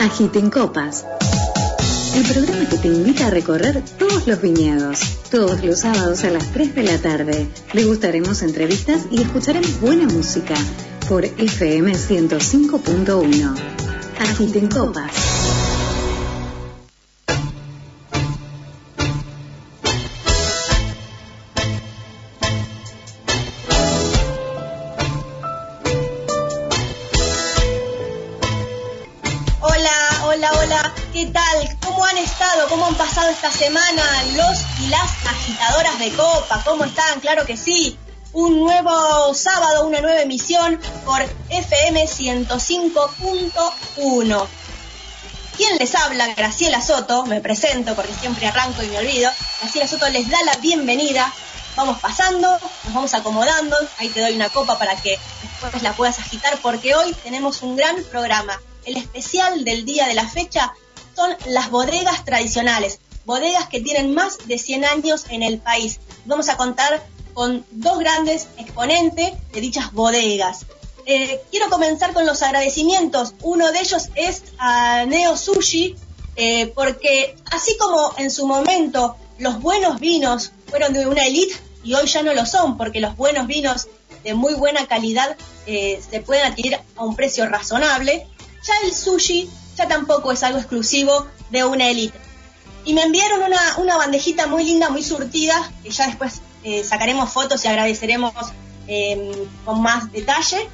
Agiten Copas. El programa que te invita a recorrer todos los viñedos. Todos los sábados a las 3 de la tarde. Le gustaremos entrevistas y escucharemos buena música por FM 105.1. Agiten Copas. De copa? ¿Cómo están? Claro que sí. Un nuevo sábado, una nueva emisión por FM 105.1. ¿Quién les habla? Graciela Soto. Me presento porque siempre arranco y me olvido. Graciela Soto les da la bienvenida. Vamos pasando, nos vamos acomodando. Ahí te doy una copa para que después la puedas agitar porque hoy tenemos un gran programa. El especial del día de la fecha son las bodegas tradicionales bodegas que tienen más de 100 años en el país. Vamos a contar con dos grandes exponentes de dichas bodegas. Eh, quiero comenzar con los agradecimientos. Uno de ellos es a Neo Sushi, eh, porque así como en su momento los buenos vinos fueron de una elite y hoy ya no lo son, porque los buenos vinos de muy buena calidad eh, se pueden adquirir a un precio razonable, ya el sushi ya tampoco es algo exclusivo de una elite. Y me enviaron una, bandejita muy linda, muy surtida, que ya después eh, sacaremos fotos y agradeceremos em, con más detalle.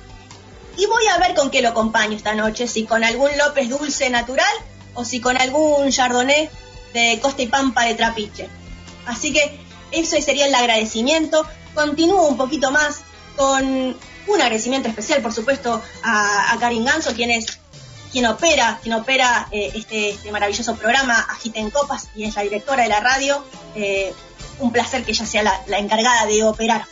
Y voy a ver con qué lo acompaño esta noche, si con algún López dulce natural o si con algún Chardonnay de Costa y Pampa de Trapiche. Así que eso sería el agradecimiento. Continúo un poquito más con un agradecimiento especial, por supuesto, a, a Karin Ganso, quien es quien opera, quien opera eh, este, este, maravilloso programa, Agiten Copas, y es la directora de la radio. Eh, un placer que ella sea la, encargada de operar.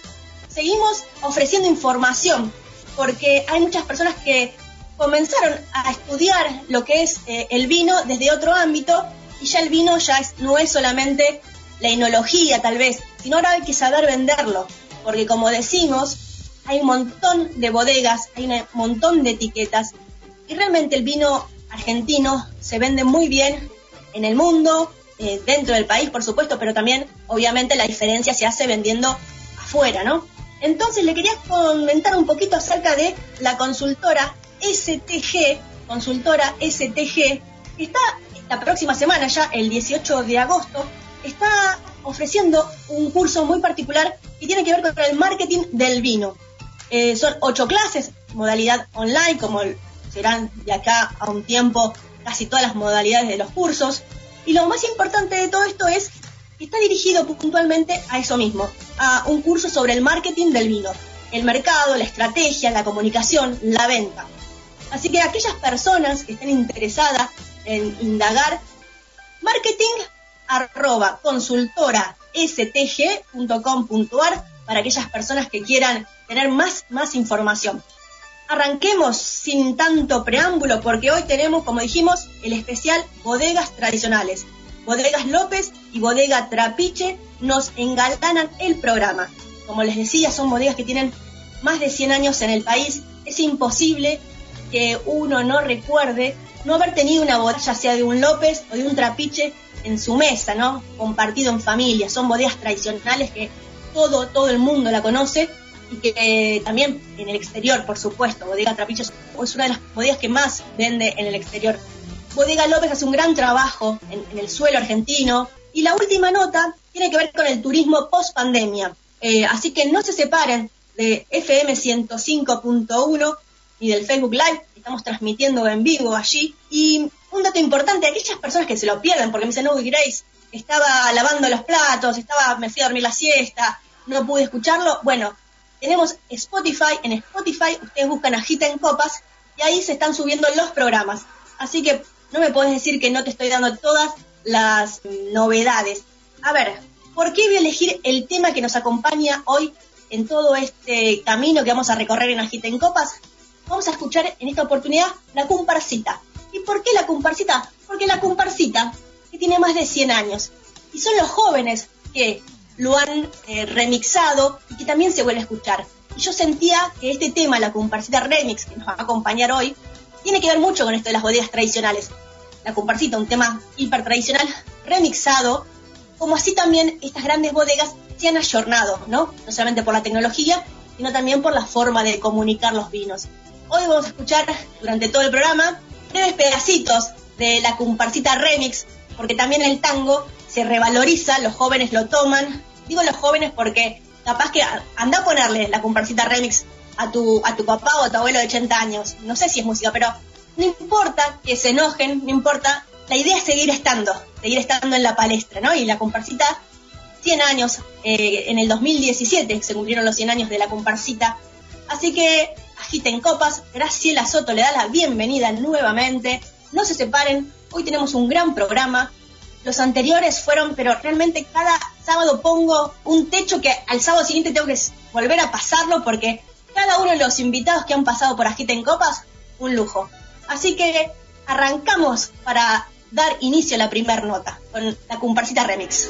Seguimos ofreciendo información, porque hay muchas personas que comenzaron a estudiar lo que es eh, el vino desde otro ámbito, y ya el vino ya no es solamente la enología tal vez, sino ahora hay que saber venderlo, porque como decimos, hay un montón de bodegas, hay un montón de etiquetas y realmente el vino argentino se vende muy bien en el mundo, eh, dentro del país, por supuesto, pero también, obviamente, la diferencia se hace vendiendo afuera, ¿no? Entonces le quería comentar un poquito acerca de la consultora STG, consultora STG, que está la próxima semana, ya el 18 de agosto, está ofreciendo un curso muy particular que tiene que ver con el marketing del vino. Eh, son ocho clases, modalidad online, como serán de acá a un tiempo casi todas las modalidades de los cursos. Y lo más importante de todo esto es que está dirigido puntualmente a eso mismo, a un curso sobre el marketing del vino, el mercado, la estrategia, la comunicación, la venta. Así que aquellas personas que estén interesadas en indagar, marketing arroba consultora para aquellas personas que quieran tener más, más información arranquemos sin tanto preámbulo porque hoy tenemos, como dijimos, el especial Bodegas Tradicionales. Bodegas López y Bodega Trapiche nos engalanan el programa. Como les decía, son bodegas que tienen más de 100 años en el país. Es imposible que uno no recuerde no haber tenido una bodega, sea de un López o de un Trapiche, en su mesa, ¿no? Compartido en familia. Son bodegas tradicionales que todo, todo el mundo la conoce y que también en el exterior, por supuesto, Bodega Trapiche es una de las bodegas que más vende en el exterior. Bodega López hace un gran trabajo en, el suelo argentino. Y la última nota tiene que ver con el turismo post pandemia. Eh, así que no se separen de FM 105.1 y del Facebook Live, estamos transmitiendo en vivo allí. Y un dato importante, aquellas personas que se lo pierden, porque me dicen, no, Grace, estaba lavando los platos, estaba, me fui a dormir la siesta, no pude escucharlo. Bueno, tenemos Spotify, en Spotify ustedes buscan Agita en Copas y ahí se están subiendo los programas. Así que no me puedes decir que no te estoy dando todas las novedades. A ver, ¿por qué voy a elegir el tema que nos acompaña hoy en todo este camino que vamos a recorrer en Agita en Copas? Vamos a escuchar en esta oportunidad la comparsita. ¿Y por qué la comparsita? Porque la comparsita, que tiene más de 100 años, y son los jóvenes que lo han eh, remixado y que también se vuelve a escuchar. Y yo sentía que este tema, la comparsita remix que nos va a acompañar hoy, tiene que ver mucho con esto de las bodegas tradicionales. La comparsita, un tema hiper tradicional, remixado, como así también estas grandes bodegas se han ayornado, ¿no? No solamente por la tecnología, sino también por la forma de comunicar los vinos. Hoy vamos a escuchar durante todo el programa breves pedacitos de la comparsita remix, porque también el tango se revaloriza, los jóvenes lo toman. Digo los jóvenes porque capaz que anda a ponerle la comparsita remix a tu, a tu papá o a tu abuelo de 80 años. No sé si es música, pero no importa que se enojen, no importa. La idea es seguir estando, seguir estando en la palestra, ¿no? Y la comparsita, 100 años, eh, en el 2017 se cumplieron los 100 años de la comparsita. Así que agiten copas, Graciela Soto le da la bienvenida nuevamente. No se separen, hoy tenemos un gran programa. Los anteriores fueron, pero realmente cada sábado pongo un techo que al sábado siguiente tengo que volver a pasarlo porque cada uno de los invitados que han pasado por Agiten Copas, un lujo. Así que arrancamos para dar inicio a la primera nota con la comparsita remix.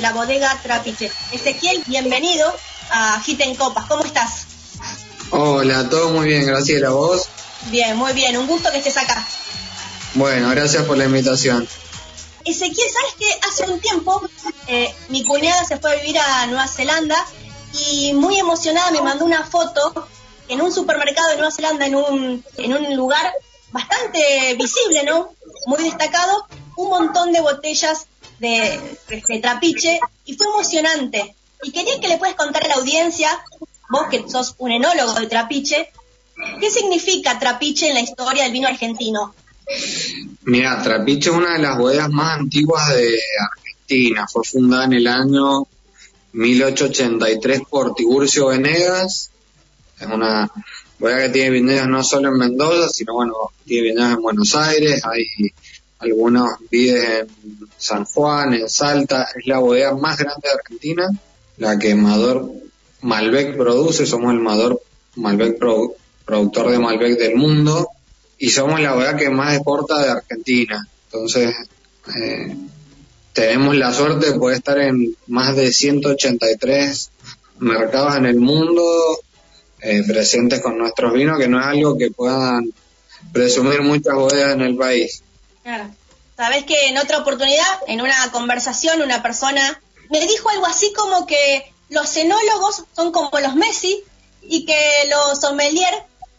De la bodega Trapiche. Ezequiel, bienvenido a Giten Copas. ¿Cómo estás? Hola, todo muy bien, gracias a vos. Bien, muy bien, un gusto que estés acá. Bueno, gracias por la invitación. Ezequiel, ¿sabes que hace un tiempo eh, mi cuñada se fue a vivir a Nueva Zelanda y muy emocionada me mandó una foto en un supermercado de Nueva Zelanda, en un, en un lugar bastante visible, ¿no? Muy destacado, un montón de botellas de, trapiche y fue emocionante. Y quería que le puedas contar a la audiencia, vos que sos un enólogo de trapiche, ¿qué significa trapiche en la historia del vino argentino? Mira, Trapiche es una de las bodegas más antiguas de Argentina. Fue fundada en el año 1883 por Tiburcio Venegas. Es una bodega que tiene viñedos no solo en Mendoza, sino bueno, tiene viñedos en Buenos Aires, hay algunos vides en San Juan, en Salta, es la bodega más grande de Argentina, la que Mador Malbec produce, somos el Mador Malbec productor de Malbec del mundo y somos la bodega que más exporta de Argentina. Entonces, eh, tenemos la suerte de poder estar en más de 183 mercados en el mundo eh, presentes con nuestros vinos, que no es algo que puedan presumir muchas bodegas en el país. Claro. Sabes que en otra oportunidad, en una conversación, una persona me dijo algo así como que los enólogos son como los Messi y que los sommelier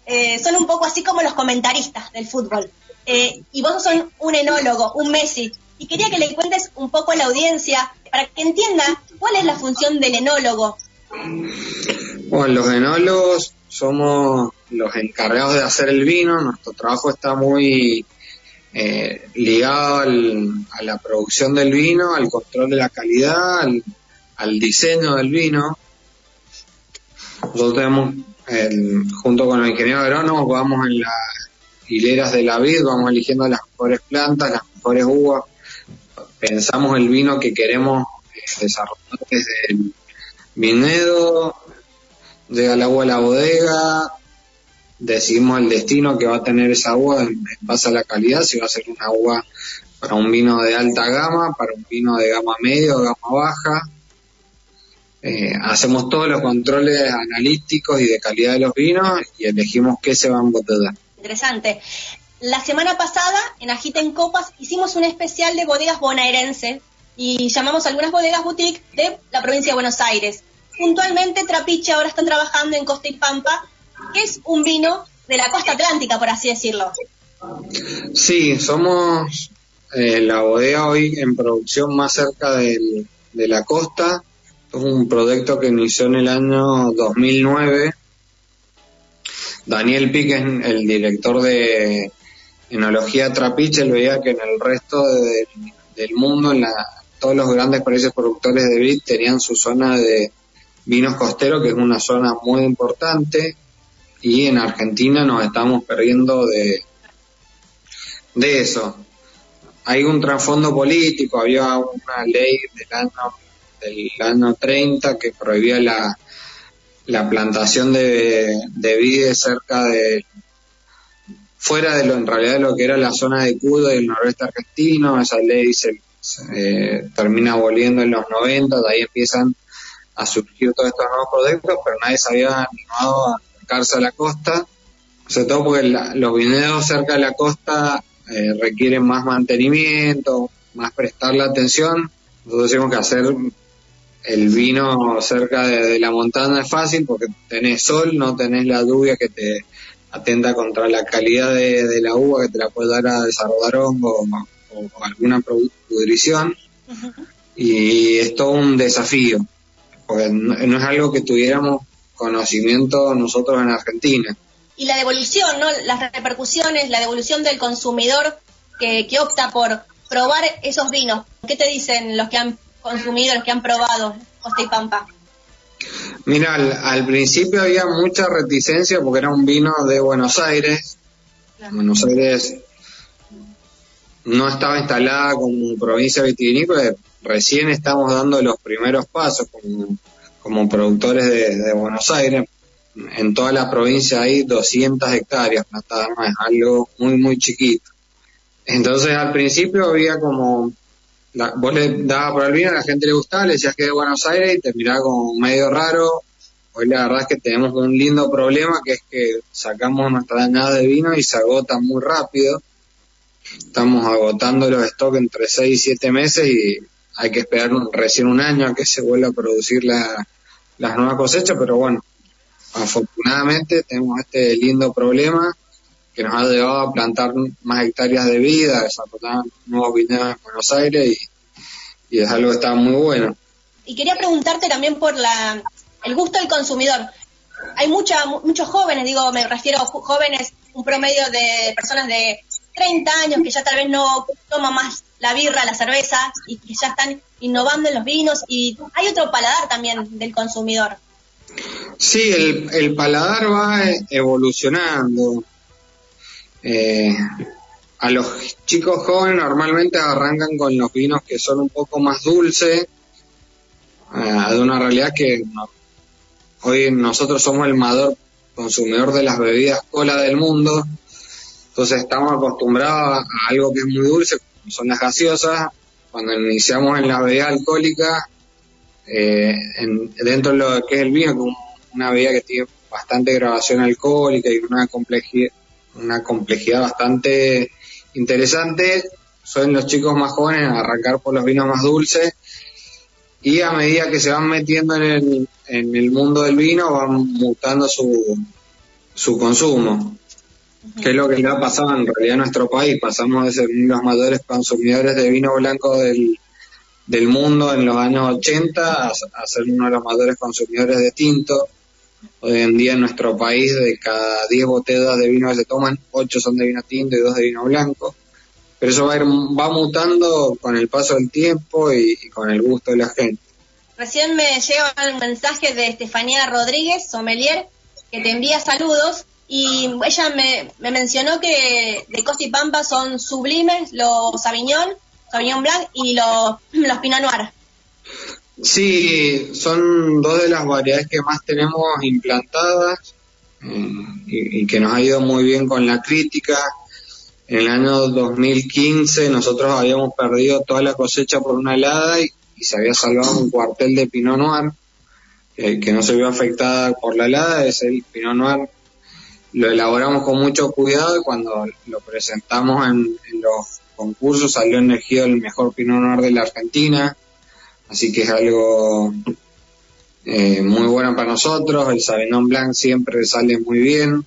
eh, son un poco así como los comentaristas del fútbol. Eh, y vos sos un enólogo, un Messi. Y quería que le cuentes un poco a la audiencia para que entienda cuál es la función del enólogo. Bueno, los enólogos somos los encargados de hacer el vino. Nuestro trabajo está muy eh, ligado a la producción del vino, al control de la calidad, al, diseño del vino. Nosotros tenemos, junto con los ingenieros agrónomos, vamos en las hileras de la vid, vamos eligiendo las mejores plantas, las mejores uvas, pensamos el vino que queremos eh, desarrollar desde el vinedo, llega el agua a la bodega, decidimos el destino que va a tener esa uva en, base a la calidad, si va a ser una uva para un vino de alta gama, para un vino de gama media o gama baja. eh, hacemos todos los controles analíticos y de calidad de los vinos y elegimos qué se va a embotellar. Interesante. La semana pasada, en Agita en Copas, hicimos un especial de bodegas bonaerense y llamamos algunas bodegas boutique de la provincia de Buenos Aires. Puntualmente, Trapiche ahora está trabajando en Costa y Pampa, que es un vino de la costa atlántica, por así decirlo. Sí, somos eh, la bodega hoy en producción más cerca de la costa. Es un proyecto que inició en el año 2009. Daniel Pique el director de enología Trapiche, veía que en el resto del mundo, en la, todos los grandes países productores de vid tenían su zona de vinos costeros, que es una zona muy importante, y en Argentina nos estamos perdiendo de, de eso. Hay un trasfondo político, había una ley del año, del año 30 que prohibía la, la plantación de, de vides cerca de fuera de lo en realidad de lo que era la zona de Cudo del noroeste argentino, esa ley se, termina volviendo en los 90, de ahí empiezan a surgir todos estos nuevos proyectos, pero nadie se había animado a acercarse a la costa, sobre todo porque los viñedos cerca de la costa eh, requieren más mantenimiento, más prestarle atención. Nosotros decimos que hacer el vino cerca de, la montaña es fácil porque tenés sol, no tenés la lluvia que te atenta contra la calidad de, la uva que te la puede dar a desarrollar hongo o, alguna pudrición. Y es todo un desafío, porque no, no es algo que tuviéramos conocimiento nosotros en Argentina y la devolución, ¿no? Las repercusiones, la devolución del consumidor que, opta por probar esos vinos. ¿Qué te dicen los que han consumido, los que han probado Costa y Pampa? Mira, al, principio había mucha reticencia porque era un vino de Buenos Aires. Buenos Aires no estaba instalada como provincia vitivinícola, recién estamos dando los primeros pasos como, productores de Buenos Aires en toda la provincia hay 200 hectáreas plantadas, no es algo muy, muy chiquito. Entonces al principio había como, la, vos le dabas por el vino, a la gente le gustaba, le decías que de Buenos Aires y te miraba como medio raro. Hoy la verdad es que tenemos un lindo problema que es que sacamos nuestra dañada de vino y se agota muy rápido. Estamos agotando los stocks entre 6 y 7 meses y hay que esperar recién un año a que se vuelva a producir la, las nuevas cosechas, pero bueno, afortunadamente tenemos este lindo problema que nos ha llevado a plantar más hectáreas de vida, desarrollar nuevos viñedos en Buenos Aires y, es algo que está muy bueno. Y quería preguntarte también por la, el gusto del consumidor. Hay mucha, muchos jóvenes, digo, me refiero a jóvenes, un promedio de personas de 30 años que ya tal vez no toman más la birra, la cerveza y que ya están innovando en los vinos y hay otro paladar también del consumidor. Sí, el, el paladar va evolucionando. Eh, a los chicos jóvenes normalmente arrancan con los vinos que son un poco más dulces, eh, de una realidad que hoy nosotros somos el mayor consumidor de las bebidas cola del mundo, entonces estamos acostumbrados a, algo que es muy dulce, como son las gaseosas, cuando iniciamos en la bebida alcohólica, eh, dentro de lo que es el vino, que una bebida que tiene bastante grabación alcohólica y una complejidad, bastante interesante, son los chicos más jóvenes arrancar por los vinos más dulces. Y a medida que se van metiendo en el, en el mundo del vino van mutando su, su consumo, que es lo que le ha pasado en realidad a nuestro país. Pasamos de ser los mayores consumidores de vino blanco del, del mundo en los años 80 a, ser uno de los mayores consumidores de tinto. Hoy en día en nuestro país de cada 10 botellas de vino que se toman, 8 son de vino tinto y 2 de vino blanco. Pero eso va, va mutando con el paso del tiempo y, con el gusto de la gente. Recién me llega un mensaje de Estefanía Rodríguez, sommelier, que te envía saludos y ella me, me mencionó que de Costa y Pampa son sublimes los Sauvignon Sauvignon Blanc y los, los Pinot Noir. Sí, son dos de las variedades que más tenemos implantadas eh, y, que nos ha ido muy bien con la crítica. En el año 2015 nosotros habíamos perdido toda la cosecha por una helada y, se había salvado un cuartel de Pinot Noir. que, no se vio afectada por la helada es el Pinot Noir. Lo elaboramos con mucho cuidado y cuando lo presentamos en, los concursos salió elegido el mejor Pinot Noir de la Argentina. Así que es algo eh, muy bueno para nosotros. El Sauvignon Blanc siempre sale muy bien.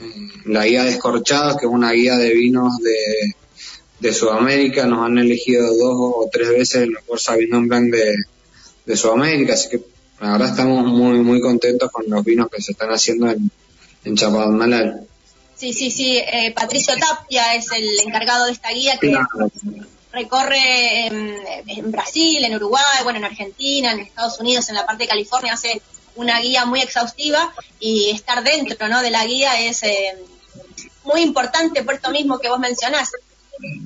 Eh, la guía de Escorchados, que es una guía de vinos de, de Sudamérica, nos han elegido dos o tres veces el mejor Sauvignon Blanc de, de Sudamérica. Así que la verdad estamos muy, muy contentos con los vinos que se están haciendo en, en Chapadmalal. Sí, sí, sí. Eh, Patricio Tapia es el encargado de esta guía que recorre en, Brasil, en Uruguay, bueno, en Argentina, en Estados Unidos, en la parte de California, hace una guía muy exhaustiva y estar dentro ¿no? de la guía es eh, muy importante por esto mismo que vos mencionás.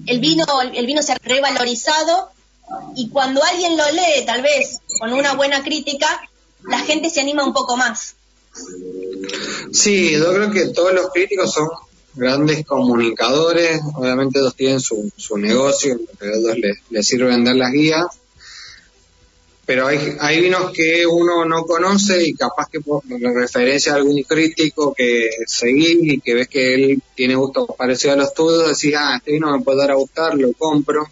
El vino, el vino se ha revalorizado y cuando alguien lo lee, tal vez con una buena crítica, la gente se anima un poco más. Sí, yo creo que todos los críticos son grandes comunicadores, obviamente ellos tienen su, su negocio, a ellos les, les sirve vender las guías, pero hay, hay vinos que uno no conoce y capaz que por referencia a algún crítico que seguís y que ves que él tiene gustos parecidos a los tuyos, decís, ah, este vino me puede dar a gustar, lo compro.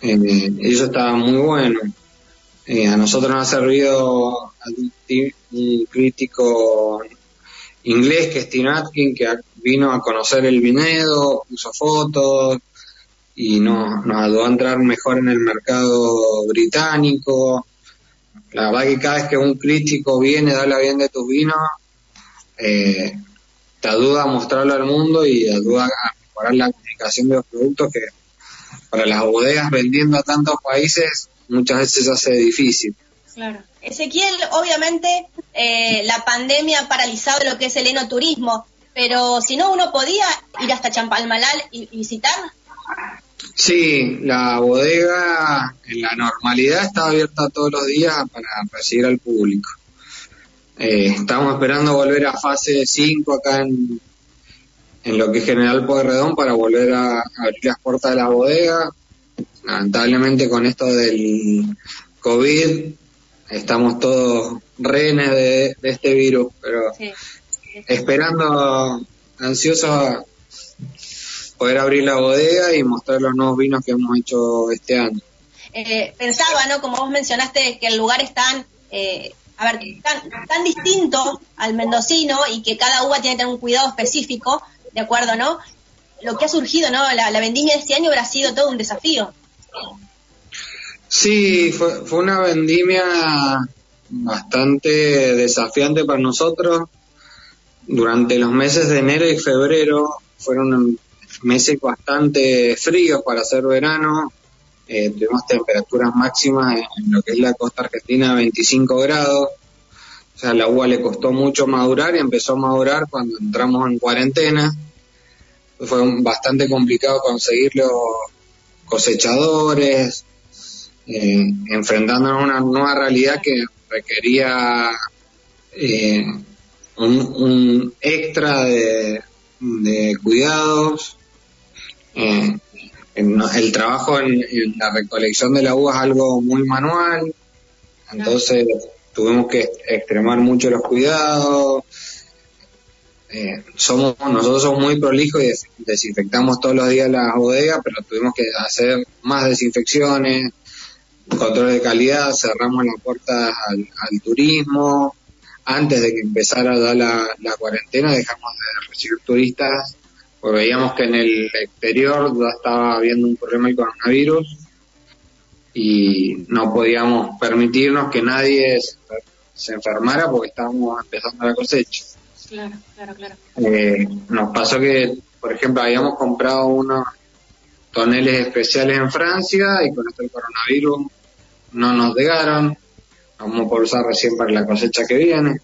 Eh, eso está muy bueno. Eh, a nosotros nos ha servido un crítico inglés que es Tim Atkin, que vino a conocer el vinedo, puso fotos y nos, nos ayudó a entrar mejor en el mercado británico. La verdad que cada vez que un crítico viene, habla bien de tus vinos, eh, te ayuda a mostrarlo al mundo y ayuda a mejorar la comunicación de los productos que para las bodegas vendiendo a tantos países muchas veces hace difícil. Claro. Ezequiel, obviamente eh, la pandemia ha paralizado lo que es el enoturismo, pero si no, uno podía ir hasta Champalmalal y, visitar. Sí, la bodega en la normalidad está abierta todos los días para recibir al público. Eh, estamos esperando volver a fase 5 acá en, en lo que es General Pueyrredón para volver a, abrir las puertas de la bodega. Lamentablemente con esto del COVID estamos todos rehenes de, este virus, pero esperando ansiosos poder abrir la bodega y mostrar los nuevos vinos que hemos hecho este año. Eh, pensaba, ¿no? Como vos mencionaste, que el lugar es tan, eh, a ver, tan, tan distinto al mendocino y que cada uva tiene que tener un cuidado específico ¿de acuerdo, no? Lo que ha surgido, ¿no? La, vendimia de este año habrá sido todo un desafío. Sí, fue, una vendimia bastante desafiante para nosotros. Durante los meses de enero y febrero fueron meses bastante fríos para hacer verano. Eh, tuvimos temperaturas máximas en, lo que es la costa argentina, 25 grados. O sea, la uva le costó mucho madurar y empezó a madurar cuando entramos en cuarentena. Fue bastante complicado conseguir los cosechadores, eh, enfrentándonos a una nueva realidad que requería eh, un, extra de, cuidados. Eh, el trabajo en, en, la recolección de la uva es algo muy manual, entonces tuvimos que extremar mucho los cuidados. Eh, somos nosotros somos muy prolijos y desinfectamos todos los días las bodegas, pero tuvimos que hacer más desinfecciones, control de calidad, cerramos las puertas al, turismo. Antes de que empezara la, la cuarentena dejamos de recibir turistas, porque veíamos que en el exterior ya estaba habiendo un problema del coronavirus y no podíamos permitirnos que nadie se enfermara porque estábamos empezando la cosecha. Claro, claro, claro. Eh, nos pasó que, por ejemplo, habíamos comprado unos toneles especiales en Francia y con esto el coronavirus no nos llegaron. Vamos a usar recién para la cosecha que viene.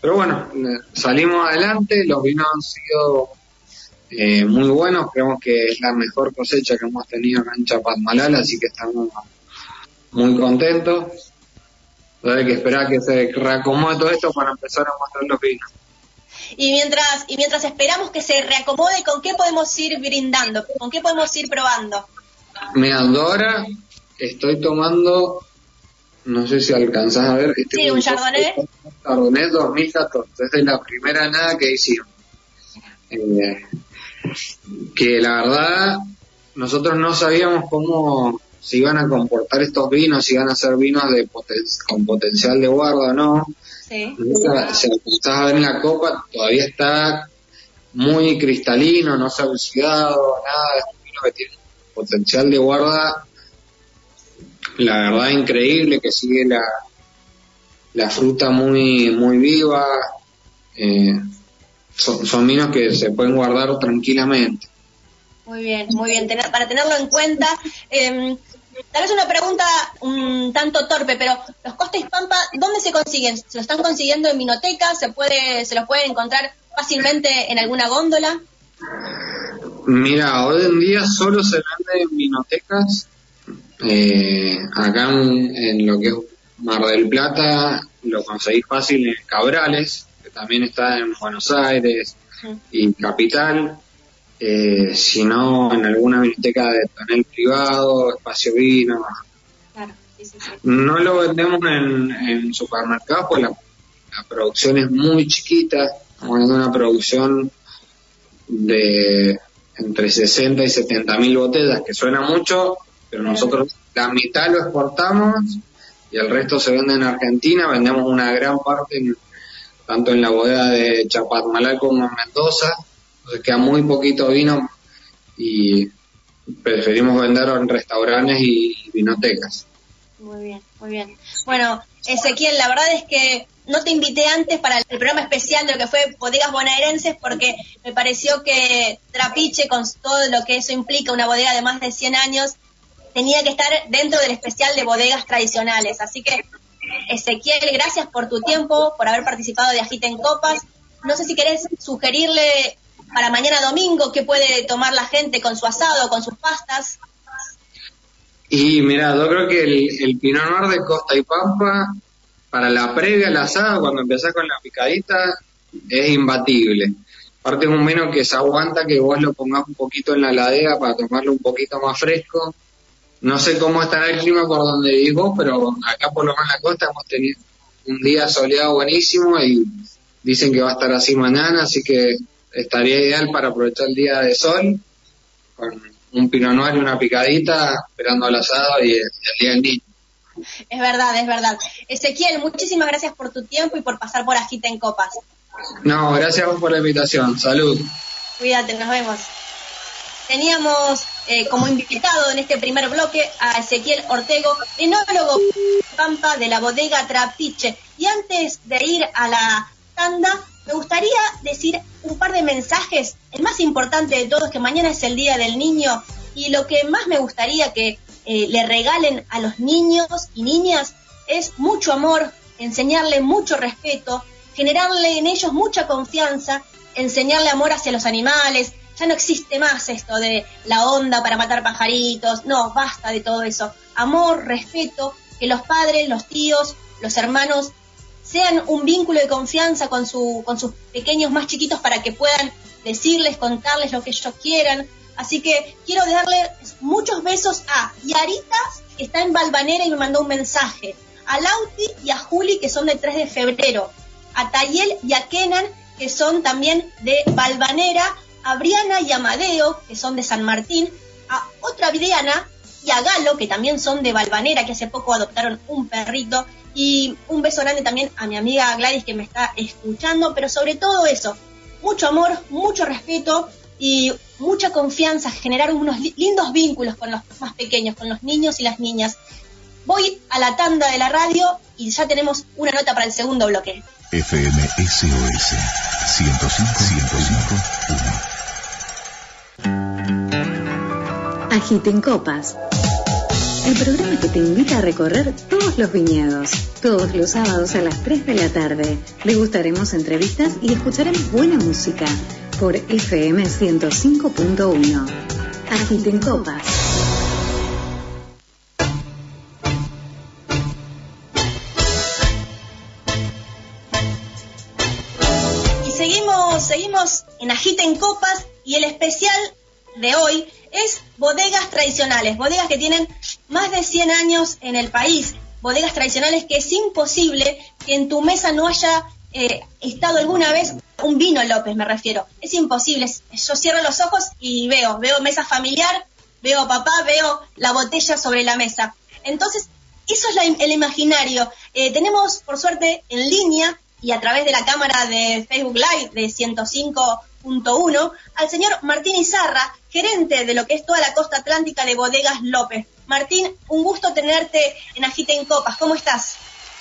Pero bueno, salimos adelante, los vinos han sido eh, muy buenos. Creemos que es la mejor cosecha que hemos tenido en Chapadmalal, así que estamos muy contentos. Hay que esperar que se reacomode todo esto para empezar a mostrar los vinos. Y mientras, y mientras esperamos que se reacomode, ¿con qué podemos ir brindando? ¿Con qué podemos ir probando? Mira, ahora estoy tomando no sé si alcanzás a ver. Este sí, un Chardonnay. Chardonnay 2014, es la primera nada que hicimos. Eh, que la verdad, nosotros no sabíamos cómo se iban a comportar estos vinos, si iban a ser vinos de con potencial de guarda o no. Sí. Si alcanzás a ver en la copa, todavía está muy cristalino, no se ha oxidado, nada, es un vino que tiene potencial de guarda la verdad increíble que sigue la, la fruta muy muy viva eh, son, vinos que se pueden guardar tranquilamente muy bien muy bien para tenerlo en cuenta eh, tal vez una pregunta un tanto torpe pero los costes pampa dónde se consiguen se lo están consiguiendo en minotecas se puede se los puede encontrar fácilmente en alguna góndola Mira, hoy en día solo se vende en minotecas eh, acá en, lo que es Mar del Plata lo conseguís fácil en Cabrales, que también está en Buenos Aires y Capital. Eh, si no, en alguna biblioteca de tonel privado, espacio vino. No lo vendemos en, supermercados porque la, producción es muy chiquita. Estamos hablando una producción de entre 60 y 70 mil botellas, que suena mucho, pero nosotros la mitad lo exportamos y el resto se vende en Argentina, vendemos una gran parte tanto en la bodega de Chapadmalal como en Mendoza, entonces queda muy poquito vino y preferimos venderlo en restaurantes y vinotecas. Muy bien, muy bien. Bueno, Ezequiel, la verdad es que no te invité antes para el programa especial de lo que fue Bodegas Bonaerenses porque me pareció que Trapiche, con todo lo que eso implica, una bodega de más de 100 años, tenía que estar dentro del especial de bodegas tradicionales. Así que, Ezequiel, gracias por tu tiempo, por haber participado de Agita en Copas. No sé si querés sugerirle para mañana domingo qué puede tomar la gente con su asado, con sus pastas. Y mira, yo creo que el, el Pinot Noir de Costa y Pampa, para la previa al asado, cuando empezás con la picadita, es imbatible. Aparte es un vino que se aguanta que vos lo pongas un poquito en la ladera para tomarlo un poquito más fresco no sé cómo estará el clima por donde vivo, pero acá por lo menos en la costa hemos tenido un día soleado buenísimo y dicen que va a estar así mañana, así que estaría ideal para aprovechar el día de sol con un pino noir y una picadita esperando al asado y el, día del niño. Es verdad, es verdad. Ezequiel, muchísimas gracias por tu tiempo y por pasar por Agita en Copas. No, gracias a vos por la invitación. Salud. Cuídate, nos vemos. Teníamos eh, como invitado en este primer bloque a Ezequiel Ortego, enólogo Pampa de la bodega Trapiche. Y antes de ir a la tanda, me gustaría decir un par de mensajes. El más importante de todos, que mañana es el Día del Niño, y lo que más me gustaría que eh, le regalen a los niños y niñas es mucho amor, enseñarle mucho respeto, generarle en ellos mucha confianza, enseñarle amor hacia los animales, ya no existe más esto de la onda para matar pajaritos, no, basta de todo eso. Amor, respeto, que los padres, los tíos, los hermanos sean un vínculo de confianza con, su, con sus pequeños más chiquitos para que puedan decirles, contarles lo que ellos quieran. Así que quiero darle muchos besos a Yarita, que está en Balvanera y me mandó un mensaje, a Lauti y a Juli, que son de 3 de febrero, a Tayel y a Kenan, que son también de Balvanera, a Briana y Amadeo, que son de San Martín, a otra Briana y a Galo, que también son de Balvanera, que hace poco adoptaron un perrito, y un beso grande también a mi amiga Gladys que me está escuchando, pero sobre todo eso, mucho amor, mucho respeto y mucha confianza, generar unos lindos vínculos con los más pequeños, con los niños y las niñas. Voy a la tanda de la radio y ya tenemos una nota para el segundo bloque. FM SOS 105 105 Agiten Copas. El programa que te invita a recorrer todos los viñedos. Todos los sábados a las 3 de la tarde. Le gustaremos entrevistas y escucharemos buena música por FM 105.1. Agiten Copas. Y seguimos, seguimos en Agiten Copas y el especial de hoy es bodegas tradicionales, bodegas que tienen más de 100 años en el país. bodegas tradicionales que es imposible que en tu mesa no haya eh, estado alguna vez un vino López, me refiero. Es imposible. Yo cierro los ojos y veo, veo mesa familiar, veo papá, veo la botella sobre la mesa. Entonces, eso es el imaginario. Eh, tenemos, por suerte, en línea y a través de la cámara de Facebook Live de 105.1 al señor Martín Izarra, gerente de lo que es toda la costa atlántica de Bodegas López. Martín, un gusto tenerte en Agite en Copas. ¿Cómo estás?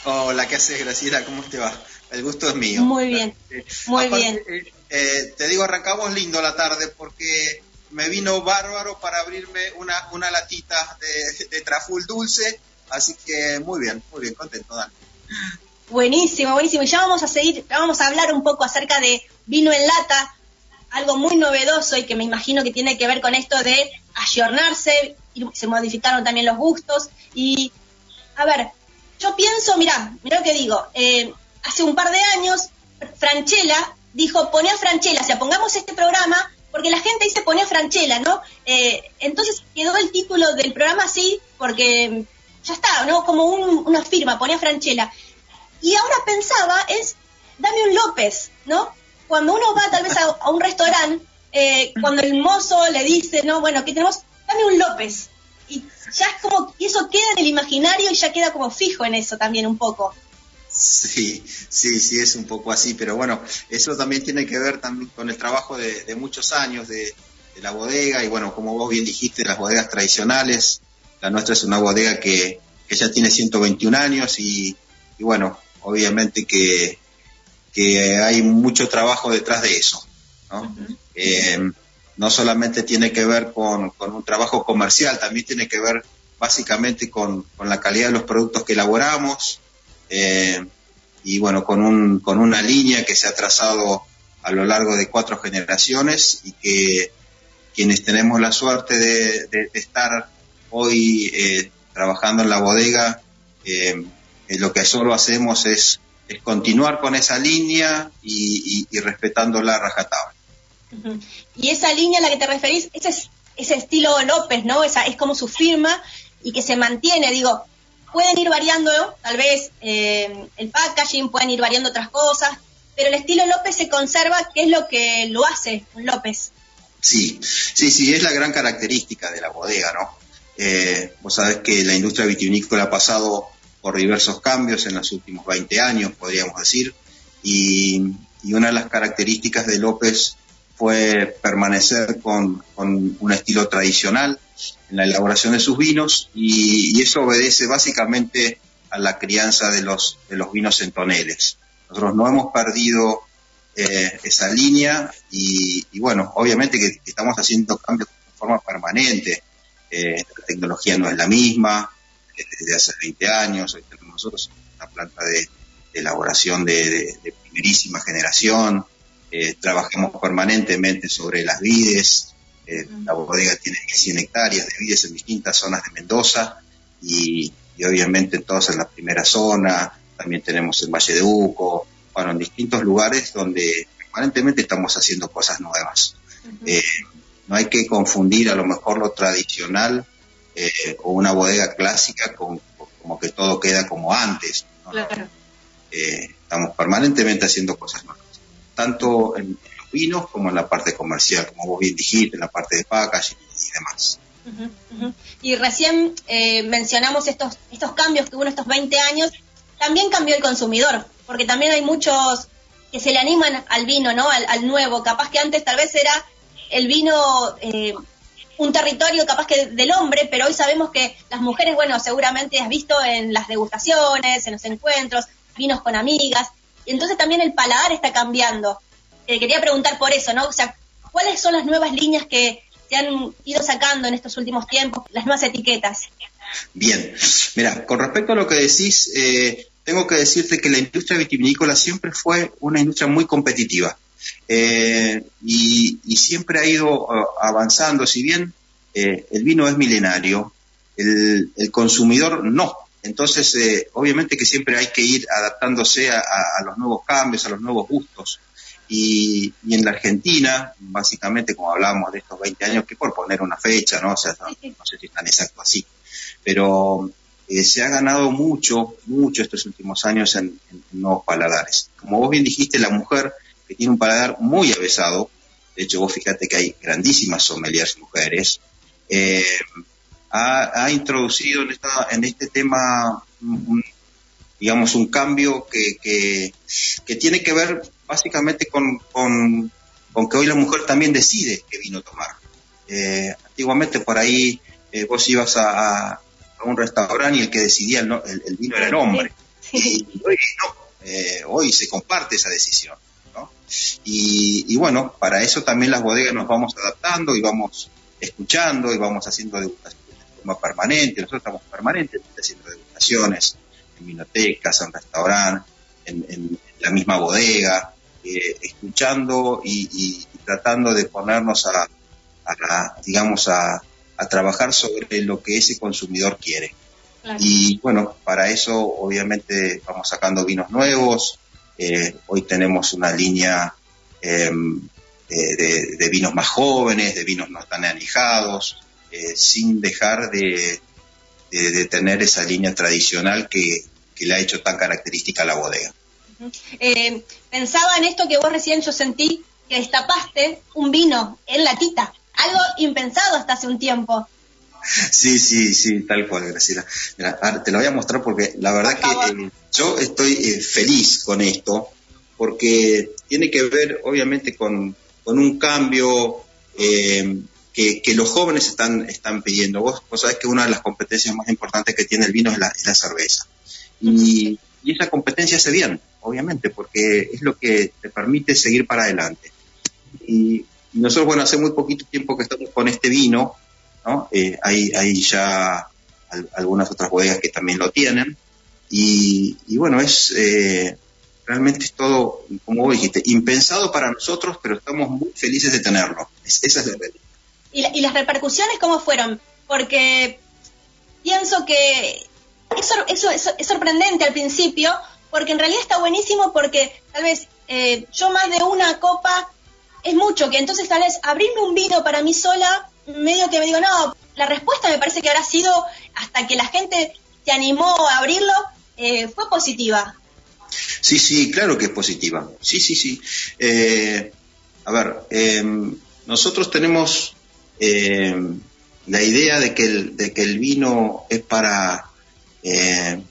Hola, ¿qué haces, Graciela? ¿Cómo te va? El gusto es mío. Muy bien, eh, muy bien. Eh, eh, te digo, arrancamos lindo la tarde porque me vino bárbaro para abrirme una, una latita de, de traful dulce, así que muy bien, muy bien, contento, Dani. Buenísimo, buenísimo. Y ya vamos a seguir, vamos a hablar un poco acerca de vino en lata, algo muy novedoso y que me imagino que tiene que ver con esto de ayornarse, y se modificaron también los gustos. Y, a ver, yo pienso, mira, mira lo que digo, eh, hace un par de años, Franchella dijo, pone a Franchella, o sea, pongamos este programa, porque la gente dice pone a Franchella, ¿no? Eh, entonces quedó el título del programa así, porque ya está, ¿no? Como una firma, pone a Franchella. Y ahora pensaba, es, dame un López, ¿no? Cuando uno va tal vez a, un restaurante, eh, cuando el mozo le dice, no, bueno, aquí tenemos, dame un López. Y ya es como, y eso queda en el imaginario y ya queda como fijo en eso también un poco. Sí, sí, sí, es un poco así, pero bueno, eso también tiene que ver también con el trabajo de, muchos años de, la bodega y bueno, como vos bien dijiste, las bodegas tradicionales, la nuestra es una bodega que, que ya tiene 121 años y bueno, obviamente que, hay mucho trabajo detrás de eso. ¿no? Eh, no solamente tiene que ver con, un trabajo comercial, también tiene que ver básicamente con, la calidad de los productos que elaboramos eh, y bueno, con, un, con una línea que se ha trazado a lo largo de cuatro generaciones y que quienes tenemos la suerte de, estar hoy eh, trabajando en la bodega, lo que solo hacemos es, continuar con esa línea y, respetándola rajatabla. Y esa línea a la que te referís, ese, es, ese estilo López, ¿no? Esa, es como su firma y que se mantiene, digo, pueden ir variando tal vez eh, el packaging, pueden ir variando otras cosas, pero el estilo López se conserva, que es lo que lo hace un López. Sí, sí, sí, es la gran característica de la bodega, ¿no? Eh, vos sabés que la industria vitivinícola ha pasado por diversos cambios en los últimos 20 años, podríamos decir, y, una de las características de López fue permanecer con, un estilo tradicional en la elaboración de sus vinos y, eso obedece básicamente a la crianza de los, vinos en toneles. Nosotros no hemos perdido eh, esa línea y, bueno, obviamente que, estamos haciendo cambios de forma permanente. Eh, la tecnología no es la misma, desde hace 20 años, hoy tenemos nosotros una planta de, elaboración de, primerísima generación, eh, trabajamos permanentemente sobre las vides, eh, la bodega tiene 100 hectáreas de vides en distintas zonas de Mendoza y, obviamente todos en la primera zona, también tenemos el Valle de Uco, bueno, en distintos lugares donde permanentemente estamos haciendo cosas nuevas. Eh, no hay que confundir a lo mejor lo tradicional eh, o una bodega clásica con, como que todo queda como antes. Eh, estamos permanentemente haciendo cosas nuevas, tanto en, los vinos como en la parte comercial, como vos bien dijiste, en la parte de packaging y, demás. Y recién eh, mencionamos estos, estos cambios que hubo en estos 20 años, también cambió el consumidor, porque también hay muchos que se le animan al vino, ¿no? Al, al nuevo, capaz que antes tal vez era el vino eh, un territorio capaz que del hombre, pero hoy sabemos que las mujeres, bueno, seguramente has visto en las degustaciones, en los encuentros, vinos con amigas, y entonces también el paladar está cambiando. Eh, quería preguntar por eso, ¿no? O sea, ¿cuáles son las nuevas líneas que se han ido sacando en estos últimos tiempos, las nuevas etiquetas? Bien, mira, con respecto a lo que decís, eh, tengo que decirte que la industria vitivinícola siempre fue una industria muy competitiva. Eh, y, siempre ha ido uh, avanzando, si bien eh, el vino es milenario, el, consumidor no. Entonces, eh, obviamente que siempre hay que ir adaptándose a, los nuevos cambios, a los nuevos gustos. Y, en la Argentina, básicamente, como hablábamos de estos 20 años, que por poner una fecha, ¿no? O sea, no, sé si es tan exacto así, pero eh, se ha ganado mucho, mucho estos últimos años en, nuevos paladares. Como vos bien dijiste, la mujer que tiene un paladar muy avesado, de hecho vos fíjate que hay grandísimas sommeliers mujeres, eh, ha, introducido en, esta, en este tema un, digamos, un cambio que, que, tiene que ver básicamente con, con, que hoy la mujer también decide qué vino tomar. Eh, antiguamente por ahí eh, vos ibas a, a, un restaurante y el que decidía el, el, vino era el hombre. Y hoy no, eh, hoy se comparte esa decisión. Y, y, bueno, para eso también las bodegas nos vamos adaptando y vamos escuchando y vamos haciendo degustaciones de forma permanente. Nosotros estamos permanentemente haciendo degustaciones en vinotecas, en restaurantes, en, la misma bodega, eh, escuchando y, tratando de ponernos a, digamos, a, trabajar sobre lo que ese consumidor quiere. Y bueno, para eso obviamente vamos sacando vinos nuevos. Eh, hoy tenemos una línea em, de, vinos más jóvenes, de vinos no tan anijados, eh, sin dejar de, de, tener esa línea tradicional que, le ha hecho tan característica a la bodega. Eh, pensaba en esto que vos recién yo sentí, que destapaste un vino en latita, algo impensado hasta hace un tiempo. Sí, sí, sí, tal cual, Graciela. te lo voy a mostrar porque la verdad que eh, yo estoy eh, feliz con esto, porque tiene que ver obviamente con, un cambio que, los jóvenes están, están pidiendo. Vos, vos sabés que una de las competencias más importantes que tiene el vino es la, cerveza. Y, esa competencia hace bien, obviamente, porque es lo que te permite seguir para adelante. Y, nosotros, bueno, hace muy poquito tiempo que estamos con este vino, ¿no? Eh, hay, hay ya algunas otras bodegas que también lo tienen. Y, bueno, es eh, realmente es todo, como vos dijiste, impensado para nosotros, pero estamos muy felices de tenerlo. esa es la realidad. ¿Y, las repercusiones cómo fueron? Porque pienso que eso, es, sorprendente al principio, porque en realidad está buenísimo porque tal vez eh, yo más de una copa es mucho, que entonces tal vez abrirme un vino para mí sola, medio que me digo, no, la respuesta me parece que habrá sido, hasta que la gente se animó a abrirlo, eh, fue positiva. Sí, sí, claro que es positiva. Sí, sí, sí. Eh, a ver, em, nosotros tenemos eh, la idea de que, el, de que el vino es para, eh,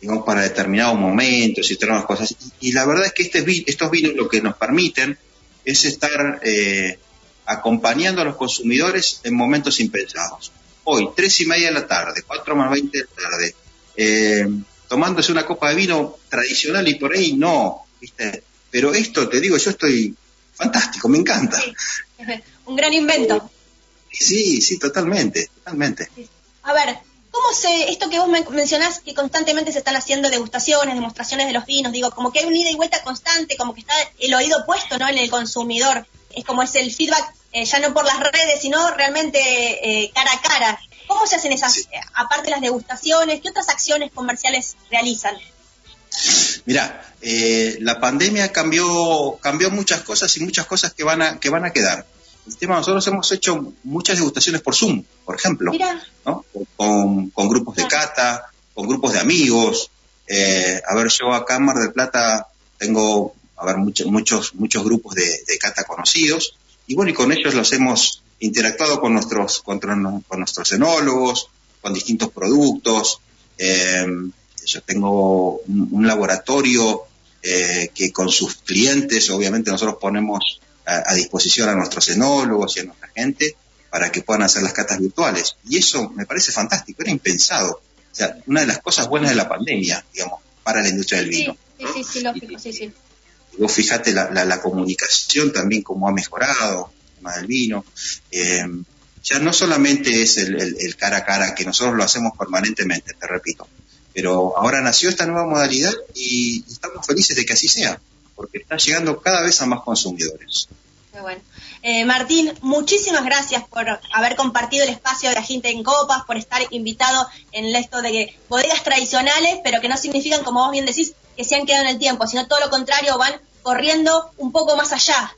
digamos, para determinados momentos y determinadas cosas. Y, la verdad es que este, estos vinos lo que nos permiten es estar eh, acompañando a los consumidores en momentos impensados. Hoy, tres y media de la tarde, cuatro más veinte de la tarde, eh, tomándose una copa de vino tradicional y por ahí no, ¿viste? Pero esto, te digo, yo estoy fantástico, me encanta. Un gran invento. Sí, sí, totalmente, totalmente. A ver, ¿cómo se, esto que vos mencionás, que constantemente se están haciendo degustaciones, demostraciones de los vinos, digo, como que hay un ida y vuelta constante, como que está el oído puesto, ¿no?, en el consumidor. Es como es el feedback, eh, ya no por las redes, sino realmente eh, cara a cara. ¿Cómo se hacen esas, aparte de las degustaciones, qué otras acciones comerciales realizan? Mira, eh, la pandemia cambió, cambió muchas cosas y muchas cosas que van a, que van a quedar el tema, nosotros hemos hecho muchas degustaciones por Zoom, por ejemplo, ¿no? con, grupos de cata, con grupos de amigos. Eh, a ver, yo acá en Mar del Plata tengo, a ver, muchos, muchos, muchos grupos de, cata conocidos, y bueno, y con ellos los hemos interactuado con nuestros, con, nuestros enólogos, con distintos productos. Eh, yo tengo un, laboratorio eh, que con sus clientes, obviamente nosotros ponemos a, disposición a nuestros enólogos y a nuestra gente para que puedan hacer las catas virtuales. Y eso me parece fantástico, era impensado. O sea, una de las cosas buenas de la pandemia, digamos, para la industria del vino. Sí, sí, sí, lógico, sí, sí. Vos fijate la, la, comunicación también, cómo ha mejorado el tema del vino. Eh, ya no solamente es el, cara a cara, que nosotros lo hacemos permanentemente, te repito, pero ahora nació esta nueva modalidad y estamos felices de que así sea porque está llegando cada vez a más consumidores. Muy bueno. Eh, Martín, muchísimas gracias por haber compartido el espacio de la gente en copas, por estar invitado en esto de bodegas tradicionales, pero que no significan, como vos bien decís, que se han quedado en el tiempo, sino todo lo contrario, van corriendo un poco más allá.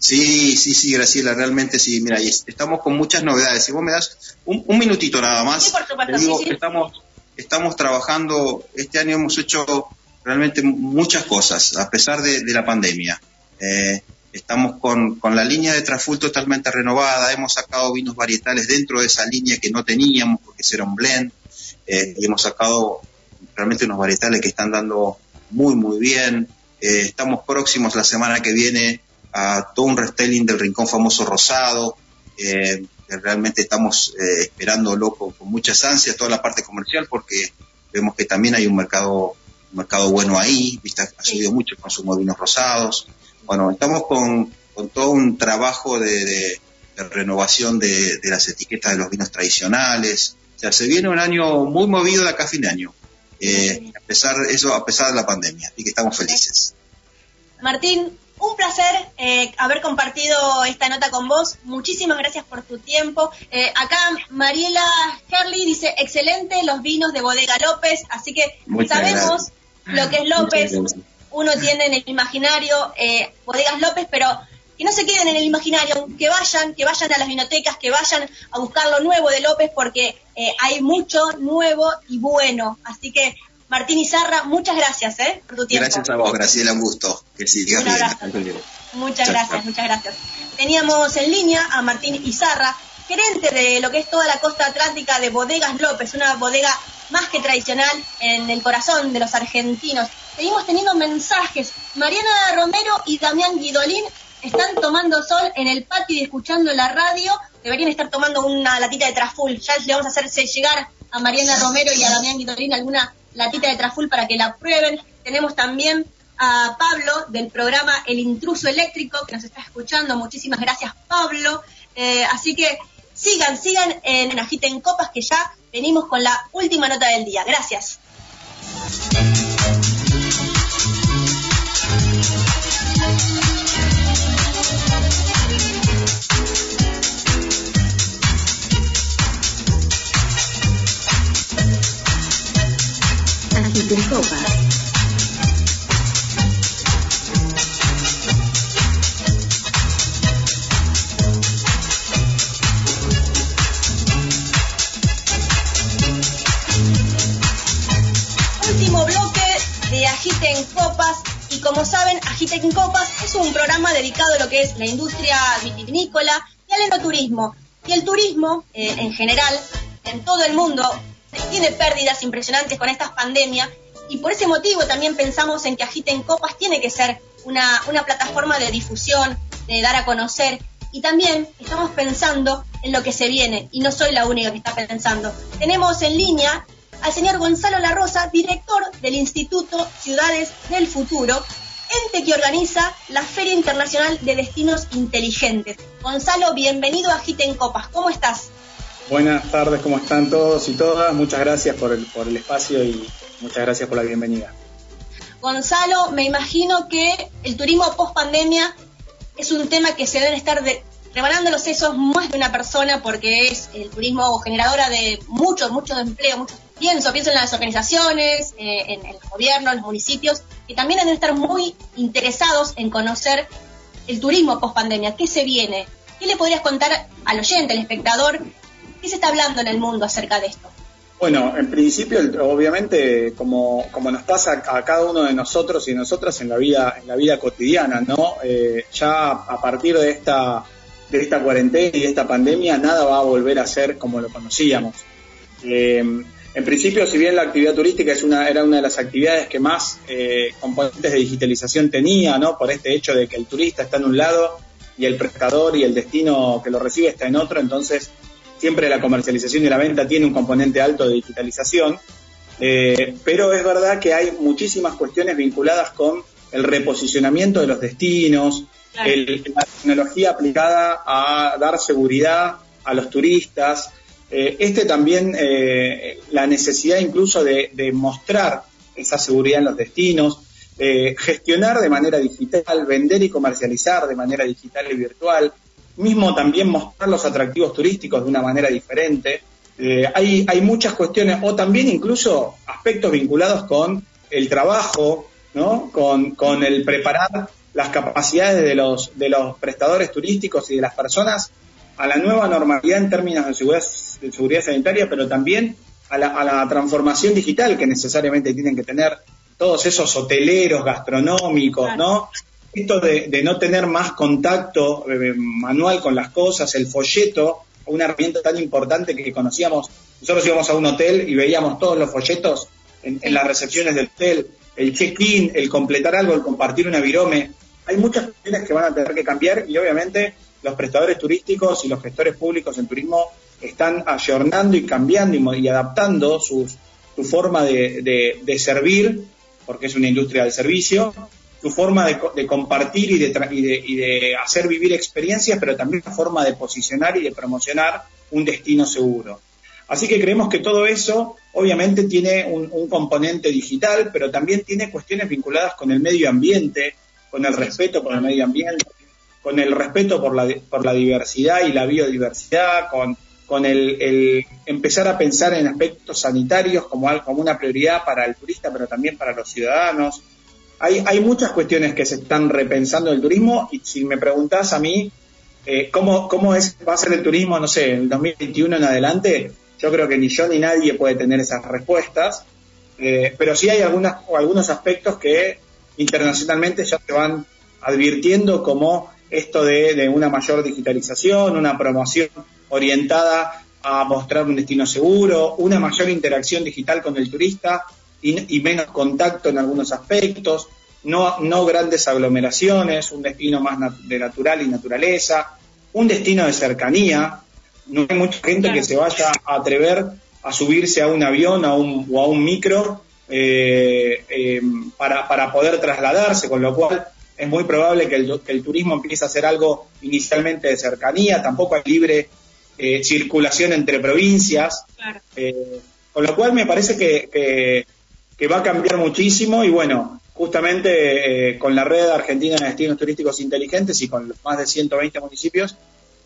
Sí, sí, sí, Graciela, realmente sí. Mira, estamos con muchas novedades. Si vos me das un, minutito nada más, sí, por supuesto, sí, estamos estamos trabajando, este año hemos hecho realmente muchas cosas, a pesar de, la pandemia. Eh, estamos con, la línea de Traful totalmente renovada, hemos sacado vinos varietales dentro de esa línea que no teníamos, porque era un blend, eh, y hemos sacado realmente unos varietales que están dando muy, muy bien. Eh, estamos próximos la semana que viene a todo un restyling del Rincón Famoso Rosado, que realmente estamos esperándolo con, con muchas ansias, toda la parte comercial, porque vemos que también hay un mercado mercado bueno ahí, ¿viste? ha subido mucho el consumo de vinos rosados. Bueno, estamos con, todo un trabajo de, renovación de, las etiquetas de los vinos tradicionales. O sea, se viene un año muy movido de acá a fin de año. Eh, a pesar eso, a pesar de la pandemia, así que estamos felices. Martín, un placer eh, haber compartido esta nota con vos. Muchísimas gracias por tu tiempo. Eh, acá Mariela Herley dice, excelente los vinos de Bodega López, así que sabemos lo que es López, uno tiene en el imaginario eh, bodegas López, pero que no se queden en el imaginario, que vayan, que vayan a las vinotecas, que vayan a buscar lo nuevo de López, porque eh, hay mucho nuevo y bueno. Así que, Martín Izarra, muchas gracias ¿eh? por tu tiempo. Gracias a vos, Graciela, un gusto. Que sigas bien. Muchas gracias, muchas gracias. Teníamos en línea a Martín Izarra, gerente de lo que es toda la costa atlántica de Bodegas López, una bodega más que tradicional en el corazón de los argentinos. Seguimos teniendo mensajes. Mariana Romero y Damián Guidolín están tomando sol en el patio y escuchando la radio. Deberían estar tomando una latita de Traful. Ya le vamos a hacer llegar a Mariana Romero y a Damián Guidolín alguna latita de Traful para que la prueben. Tenemos también a Pablo del programa El Intruso Eléctrico que nos está escuchando. Muchísimas gracias, Pablo. Eh, así que sigan, sigan en, en Copas que ya venimos con la última nota del día. Gracias. Agiten Copas. Agiten Copas. Y como saben, Agiten Copas es un programa dedicado a lo que es la industria vitivinícola y al enoturismo. Y el turismo, eh, en general, en todo el mundo, tiene pérdidas impresionantes con estas pandemias. Y por ese motivo también pensamos en que Agiten Copas tiene que ser una, plataforma de difusión, de dar a conocer. Y también estamos pensando en lo que se viene, y no soy la única que está pensando. Tenemos en línea al señor Gonzalo La Rosa, director del Instituto Ciudades del Futuro, ente que organiza la Feria Internacional de Destinos Inteligentes. Gonzalo, bienvenido a Giten Copas. ¿Cómo estás? Buenas tardes, ¿cómo están todos y todas? Muchas gracias por el espacio y muchas gracias por la bienvenida. Gonzalo, me imagino que el turismo post pandemia es un tema que se deben estar de, los sesos más de una persona porque es el turismo generadora de muchos, muchos empleos, muchos pienso, pienso en las organizaciones, eh, en el gobierno, en los municipios, que también deben estar muy interesados en conocer el turismo post pandemia, qué se viene, qué le podrías contar al oyente, al espectador, qué se está hablando en el mundo acerca de esto. Bueno, en principio, obviamente, como, como nos pasa a cada uno de nosotros y nosotras en la vida, en la vida cotidiana, ¿no? Eh, ya a partir de esta, de esta cuarentena y de esta pandemia, nada va a volver a ser como lo conocíamos. Eh, en principio, si bien la actividad turística es una, era una de las actividades que más eh, componentes de digitalización tenía, ¿no? Por este hecho de que el turista está en un lado y el prestador y el destino que lo recibe está en otro, entonces siempre la comercialización y la venta tiene un componente alto de digitalización. Eh, pero es verdad que hay muchísimas cuestiones vinculadas con el reposicionamiento de los destinos, la tecnología aplicada a dar seguridad a los turistas, eh, este también, eh, la necesidad incluso de, mostrar esa seguridad en los destinos, gestionar de manera digital, vender y comercializar de manera digital y virtual, mismo también mostrar los atractivos turísticos de una manera diferente. Eh, hay, hay muchas cuestiones, o también incluso aspectos vinculados con el trabajo, ¿no? con, con el preparar las capacidades de los, de los prestadores turísticos y de las personas a la nueva normalidad en términos de seguridad, de seguridad sanitaria, pero también a la, transformación digital que necesariamente tienen que tener todos esos hoteleros gastronómicos, ¿no? Esto de, no tener más contacto eh, manual con las cosas, el folleto, una herramienta tan importante que conocíamos. Nosotros íbamos a un hotel y veíamos todos los folletos en, las recepciones del hotel, el check-in, el completar algo, el compartir una virome. Hay muchas cuestiones que van a tener que cambiar y obviamente los prestadores turísticos y los gestores públicos en turismo están ayornando y cambiando y, adaptando su forma de, servir, porque es una industria del servicio, su forma de, compartir y de, y de, hacer vivir experiencias, pero también la forma de posicionar y de promocionar un destino seguro. Así que creemos que todo eso obviamente tiene un, un, componente digital, pero también tiene cuestiones vinculadas con el medio ambiente, con el respeto por el medio ambiente, con el respeto por la, por la diversidad y la biodiversidad, con, con el, empezar a pensar en aspectos sanitarios como, como una prioridad para el turista, pero también para los ciudadanos. Hay, hay muchas cuestiones que se están repensando el turismo y si me preguntás a mí eh, ¿cómo, cómo es, va a ser el turismo, no sé, en el 2021 en adelante, yo creo que ni yo ni nadie puede tener esas respuestas, eh, pero sí hay algunas, algunos aspectos que internacionalmente ya se van advirtiendo como esto de, una mayor digitalización, una promoción orientada a mostrar un destino seguro, una mayor interacción digital con el turista y, menos contacto en algunos aspectos, no, no grandes aglomeraciones, un destino más de natural y naturaleza, un destino de cercanía. No hay mucha gente que se vaya a atrever a subirse a un avión a un, o a un micro eh, eh, para, para poder trasladarse, con lo cual es muy probable que el, turismo empiece a ser algo inicialmente de cercanía, tampoco hay libre eh, circulación entre provincias, eh, con lo cual me parece que, va a cambiar muchísimo y bueno, justamente eh, con la red argentina de destinos turísticos inteligentes y con los más de 120 municipios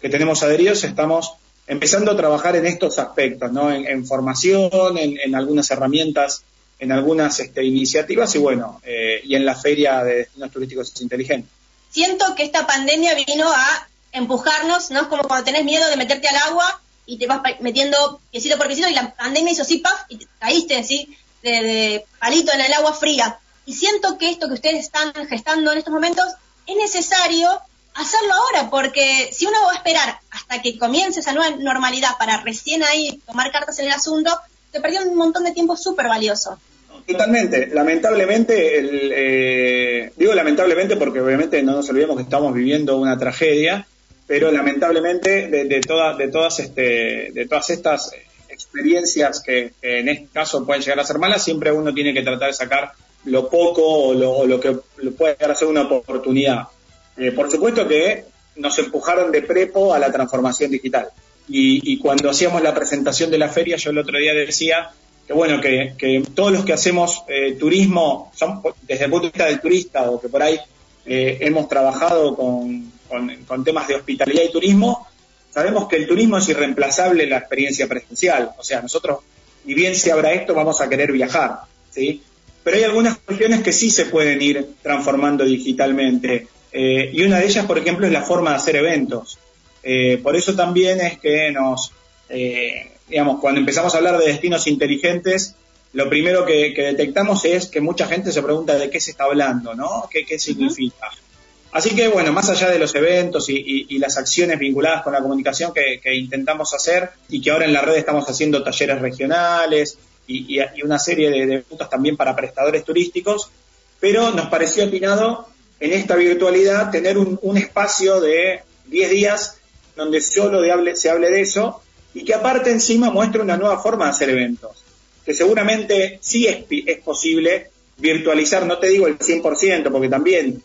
que tenemos adheridos, estamos empezando a trabajar en estos aspectos, ¿no? en, formación, en algunas herramientas en algunas este, iniciativas y bueno, eh, y en la feria de destinos turísticos inteligentes. Siento que esta pandemia vino a empujarnos, ¿no? Es como cuando tenés miedo de meterte al agua y te vas metiendo piecito por piecito y la pandemia hizo así, paf, y caíste así de, palito en el agua fría. Y siento que esto que ustedes están gestando en estos momentos es necesario hacerlo ahora, porque si uno va a esperar hasta que comience esa nueva normalidad para recién ahí tomar cartas en el asunto, se perdió un montón de tiempo súper valioso. Totalmente. Lamentablemente, eh, digo lamentablemente porque obviamente no nos olvidemos que estamos viviendo una tragedia, pero lamentablemente de, de, de, todas, este, de todas estas experiencias que, en este caso pueden llegar a ser malas, siempre uno tiene que tratar de sacar lo poco o lo, que puede llegar a ser una oportunidad. Eh, por supuesto que nos empujaron de prepo a la transformación digital. Y, cuando hacíamos la presentación de la feria, yo el otro día decía que bueno, que, todos los que hacemos eh, turismo, son, desde el punto de vista del turista o que por ahí eh, hemos trabajado con, con, temas de hospitalidad y turismo, sabemos que el turismo es irreemplazable en la experiencia presencial. O sea, nosotros, y bien se abra esto, vamos a querer viajar, ¿sí? Pero hay algunas cuestiones que sí se pueden ir transformando digitalmente. Eh, y una de ellas, por ejemplo, es la forma de hacer eventos. Eh, por eso también es que nos, eh, digamos, cuando empezamos a hablar de destinos inteligentes, lo primero que, detectamos es que mucha gente se pregunta de qué se está hablando, ¿no? ¿Qué, significa? Así que, bueno, más allá de los eventos y, las acciones vinculadas con la comunicación que, intentamos hacer y que ahora en la red estamos haciendo talleres regionales y, una serie de, puntos también para prestadores turísticos, pero nos pareció atinado en esta virtualidad tener un, un espacio de 10 días donde solo se hable de eso y que aparte encima muestre una nueva forma de hacer eventos, que seguramente sí es, es posible virtualizar, no te digo el 100%, porque también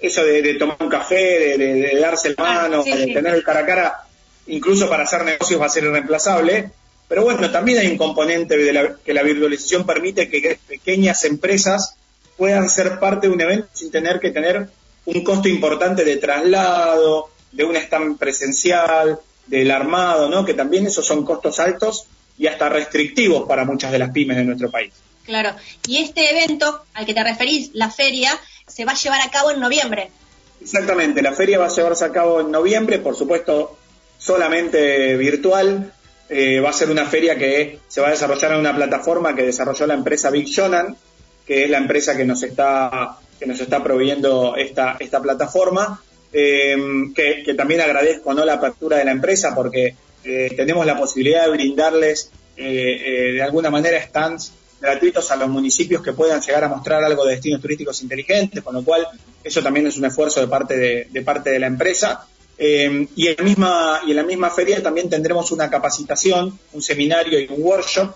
eso de, tomar un café, de, darse la ah, mano, de tener el cara a cara, incluso para hacer negocios va a ser irreemplazable, pero bueno, también hay un componente de que la virtualización permite que pequeñas empresas puedan ser parte de un evento sin tener que tener un costo importante de traslado, de un stand presencial, del armado, ¿no? Que también esos son costos altos y hasta restrictivos para muchas de las pymes de nuestro país. Claro, y este evento al que te referís, la feria, se va a llevar a cabo en noviembre. Exactamente, la feria va a llevarse a cabo en noviembre, por supuesto solamente virtual. eh, va a ser una feria que se va a desarrollar en una plataforma que desarrolló la empresa Big Shonan, que es la empresa que nos está, que nos está proveyendo esta, esta plataforma. Eh, que, también agradezco ¿no? la apertura de la empresa porque eh, tenemos la posibilidad de brindarles de alguna manera stands gratuitos a los municipios que puedan llegar a mostrar algo de destinos turísticos inteligentes, con lo cual eso también es un esfuerzo de parte de, parte de la empresa. Eh, y, en la misma, y en la misma feria también tendremos una capacitación, un seminario y un workshop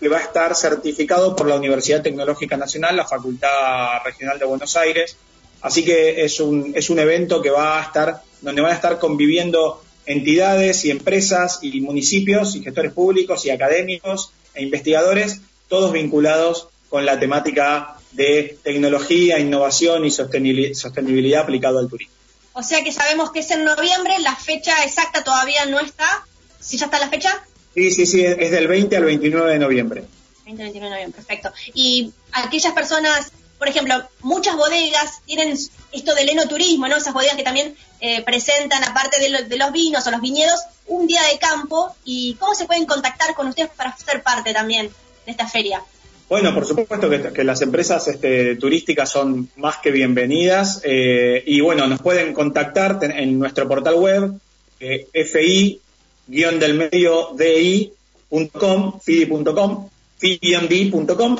que va a estar certificado por la Universidad Tecnológica Nacional, la Facultad Regional de Buenos Aires. Así que es un, es un evento que va a estar, donde van a estar conviviendo entidades y empresas y municipios y gestores públicos y académicos e investigadores todos vinculados con la temática de tecnología, innovación y sostenibilidad aplicado al turismo. O sea que sabemos que es en noviembre, la fecha exacta todavía no está. ¿Sí ya está la fecha? Sí, sí, sí, es del 20 al 29 de noviembre. 20 al 29 de noviembre, perfecto. Y aquellas personas, por ejemplo, muchas bodegas tienen esto del enoturismo, ¿no? Esas bodegas que también eh, presentan, aparte de, de, los vinos o los viñedos, un día de campo. ¿Y cómo se pueden contactar con ustedes para ser parte también? De esta feria? Bueno, por supuesto que, las empresas este, turísticas son más que bienvenidas eh, y bueno, nos pueden contactar en nuestro portal web eh, fi-del medio di.com, fidi.com, fidi.com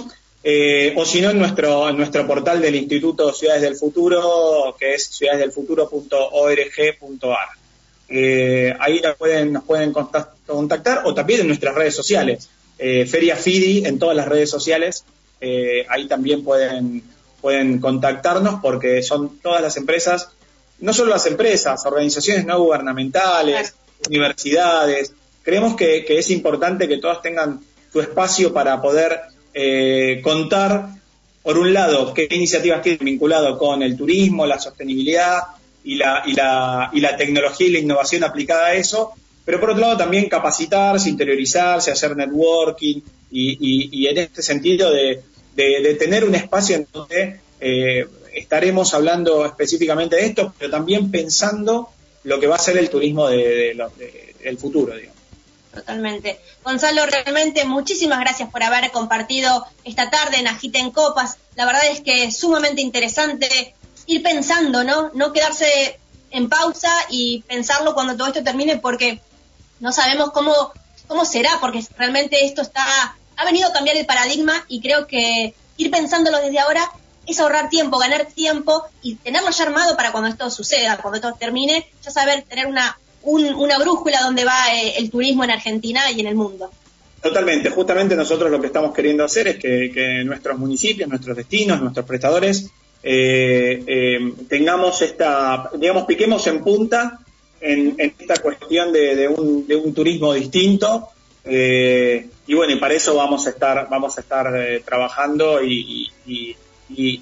eh, o si no en nuestro, en nuestro portal del Instituto Ciudades del Futuro, que es ciudadesdelfuturo.org.ar. Eh, ahí nos pueden, nos pueden contactar o también en nuestras redes sociales. Eh, Feria FIDI en todas las redes sociales. Eh, ahí también pueden, pueden contactarnos porque son todas las empresas, no solo las empresas, organizaciones no gubernamentales, universidades. Creemos que, es importante que todas tengan su espacio para poder eh, contar, por un lado, qué iniciativas tienen vinculado con el turismo, la sostenibilidad y la, y la, y la tecnología y la innovación aplicada a eso, pero por otro lado también capacitarse, interiorizarse, hacer networking y, en este sentido de, tener un espacio en donde eh, estaremos hablando específicamente de esto, pero también pensando lo que va a ser el turismo de, del futuro, digamos. Totalmente. Gonzalo, realmente muchísimas gracias por haber compartido esta tarde en Agita en Copas. La verdad es que es sumamente interesante ir pensando, ¿no? No quedarse en pausa y pensarlo cuando todo esto termine, porque no sabemos cómo, cómo será, porque realmente esto está, ha venido a cambiar el paradigma y creo que ir pensándolo desde ahora es ahorrar tiempo, ganar tiempo y tenerlo ya armado para cuando esto suceda, cuando esto termine, ya saber tener una, una brújula donde va eh, el turismo en Argentina y en el mundo. Totalmente, justamente nosotros lo que estamos queriendo hacer es que, nuestros municipios, nuestros destinos, nuestros prestadores eh, eh, tengamos esta, digamos, piquemos en punta en, esta cuestión de, un, turismo distinto. Eh, y bueno, y para eso vamos a estar, vamos a estar eh, trabajando y,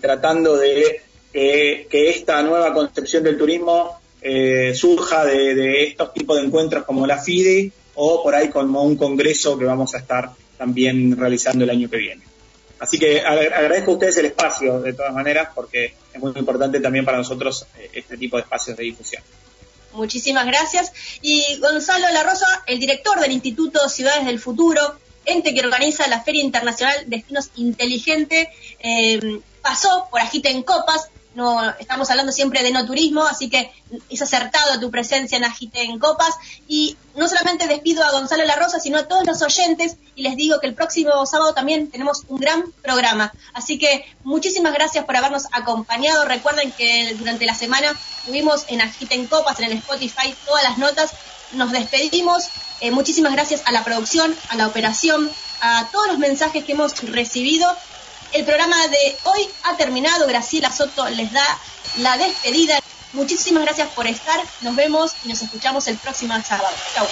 tratando de que esta nueva concepción del turismo eh, surja de, estos tipos de encuentros como la FIDE o por ahí como un congreso que vamos a estar también realizando el año que viene. Así que agradezco a ustedes el espacio de todas maneras porque es muy importante también para nosotros este tipo de espacios de difusión. Muchísimas gracias. Y Gonzalo La Rosa, el director del Instituto Ciudades del Futuro, ente que organiza la Feria Internacional Destinos Inteligente, eh, pasó por Agite en Copas, no estamos hablando siempre de no turismo, así que es acertado tu presencia en Agite en Copas. Y no solamente despido a Gonzalo La Rosa, sino a todos los oyentes y les digo que el próximo sábado también tenemos un gran programa. Así que muchísimas gracias por habernos acompañado. Recuerden que durante la semana tuvimos en Agite en Copas, en el Spotify, todas las notas. Nos despedimos. Eh, muchísimas gracias a la producción, a la operación, a todos los mensajes que hemos recibido el programa de hoy ha terminado. Graciela Soto les da la despedida. Muchísimas gracias por estar. Nos vemos y nos escuchamos el próximo sábado. Chau.